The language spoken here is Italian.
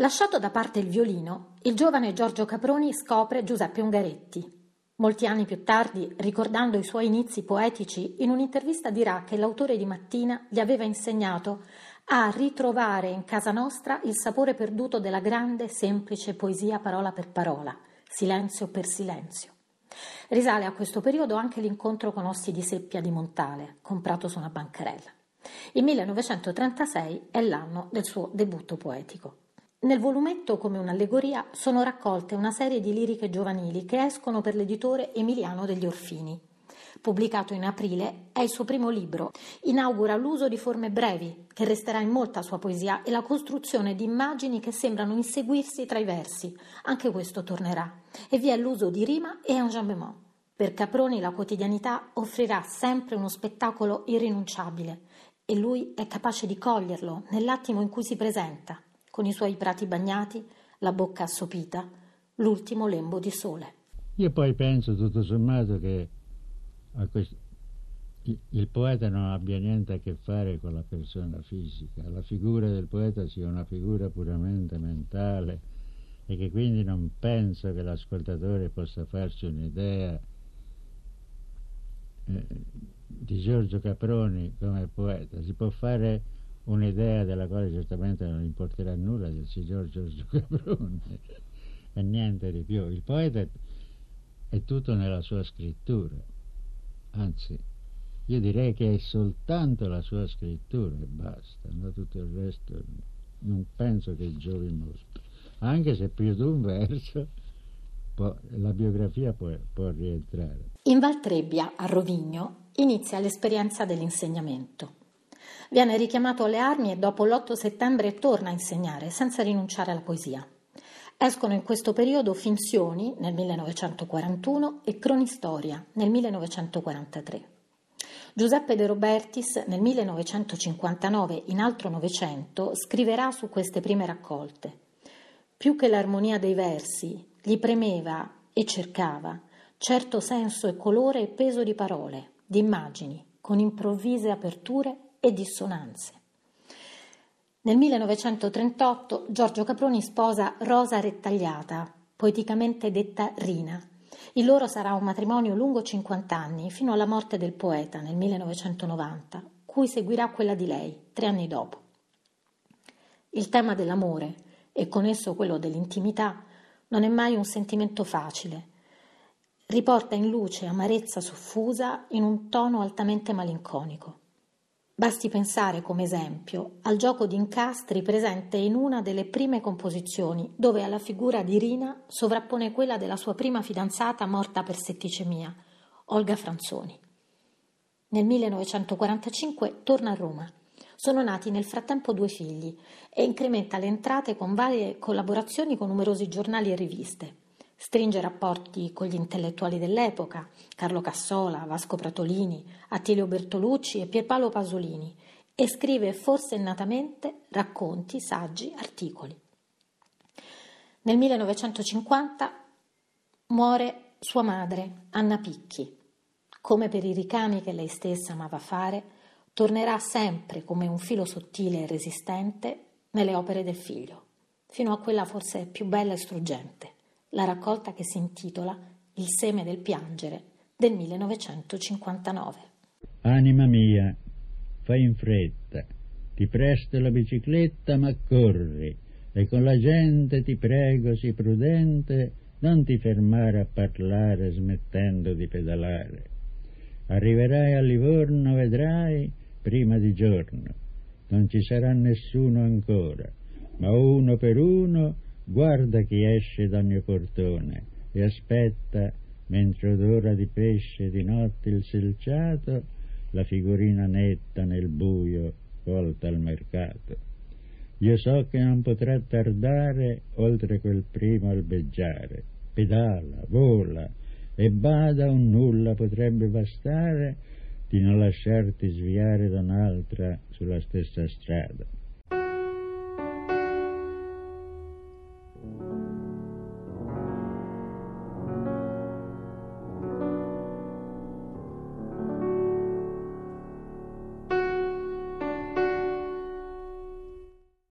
Lasciato da parte il violino, il giovane Giorgio Caproni scopre Giuseppe Ungaretti. Molti anni più tardi, ricordando i suoi inizi poetici, in un'intervista dirà che l'autore di Mattina gli aveva insegnato a ritrovare in casa nostra il sapore perduto della grande, semplice poesia parola per parola, silenzio per silenzio. Risale a questo periodo anche l'incontro con Ossi di Seppia di Montale, comprato su una bancarella. Il 1936 è l'anno del suo debutto poetico. Nel volumetto, come un'allegoria, sono raccolte una serie di liriche giovanili che escono per l'editore Emiliano degli Orfini. Pubblicato in aprile, è il suo primo libro. Inaugura l'uso di forme brevi, che resterà in molta sua poesia, e la costruzione di immagini che sembrano inseguirsi tra i versi. Anche questo tornerà. E vi è l'uso di rima e enjambement. Per Caproni la quotidianità offrirà sempre uno spettacolo irrinunciabile e lui è capace di coglierlo nell'attimo in cui si presenta con i suoi prati bagnati, la bocca assopita, l'ultimo lembo di sole. Io poi penso tutto sommato che questo, il poeta non abbia niente a che fare con la persona fisica, la figura del poeta sia una figura puramente mentale e che quindi non penso che l'ascoltatore possa farsi un'idea eh, di Giorgio Caproni come poeta. Si può fare un'idea della quale certamente non importerà nulla del signor Giorgio Caproni e niente di più. Il poeta è tutto nella sua scrittura, anzi io direi che è soltanto la sua scrittura e basta, no? tutto il resto non penso che giovi molto, anche se più di un verso può, la biografia può, può rientrare. In Valtrebbia, a Rovigno, inizia l'esperienza dell'insegnamento. Viene richiamato alle armi e dopo l'8 settembre torna a insegnare senza rinunciare alla poesia. Escono in questo periodo Finzioni nel 1941 e Cronistoria nel 1943. Giuseppe De Robertis nel 1959 in Altro Novecento scriverà su queste prime raccolte. Più che l'armonia dei versi, gli premeva e cercava certo senso e colore e peso di parole, di immagini, con improvvise aperture e dissonanze. Nel 1938 Giorgio Caproni sposa Rosa Rettagliata, poeticamente detta Rina. Il loro sarà un matrimonio lungo 50 anni, fino alla morte del poeta nel 1990, cui seguirà quella di lei, tre anni dopo. Il tema dell'amore, e con esso quello dell'intimità, non è mai un sentimento facile. Riporta in luce amarezza soffusa in un tono altamente malinconico. Basti pensare come esempio al gioco di incastri presente in una delle prime composizioni, dove alla figura di Rina sovrappone quella della sua prima fidanzata morta per setticemia, Olga Franzoni. Nel 1945 torna a Roma. Sono nati nel frattempo due figli e incrementa le entrate con varie collaborazioni con numerosi giornali e riviste. Stringe rapporti con gli intellettuali dell'epoca, Carlo Cassola, Vasco Pratolini, Attilio Bertolucci e Pierpaolo Pasolini, e scrive forsennatamente racconti, saggi, articoli. Nel 1950 muore sua madre, Anna Picchi. Come per i ricami che lei stessa amava fare, tornerà sempre come un filo sottile e resistente nelle opere del figlio, fino a quella forse più bella e struggente la raccolta che si intitola Il seme del piangere del 1959. Anima mia, fai in fretta, ti presto la bicicletta ma corri e con la gente ti prego sii prudente, non ti fermare a parlare smettendo di pedalare. Arriverai a Livorno, vedrai, prima di giorno. Non ci sarà nessuno ancora, ma uno per uno guarda chi esce dal mio portone e aspetta, mentre odora di pesce di notte il selciato, la figurina netta nel buio volta al mercato. Io so che non potrà tardare oltre quel primo albeggiare. Pedala, vola e bada un nulla potrebbe bastare di non lasciarti sviare da un'altra sulla stessa strada.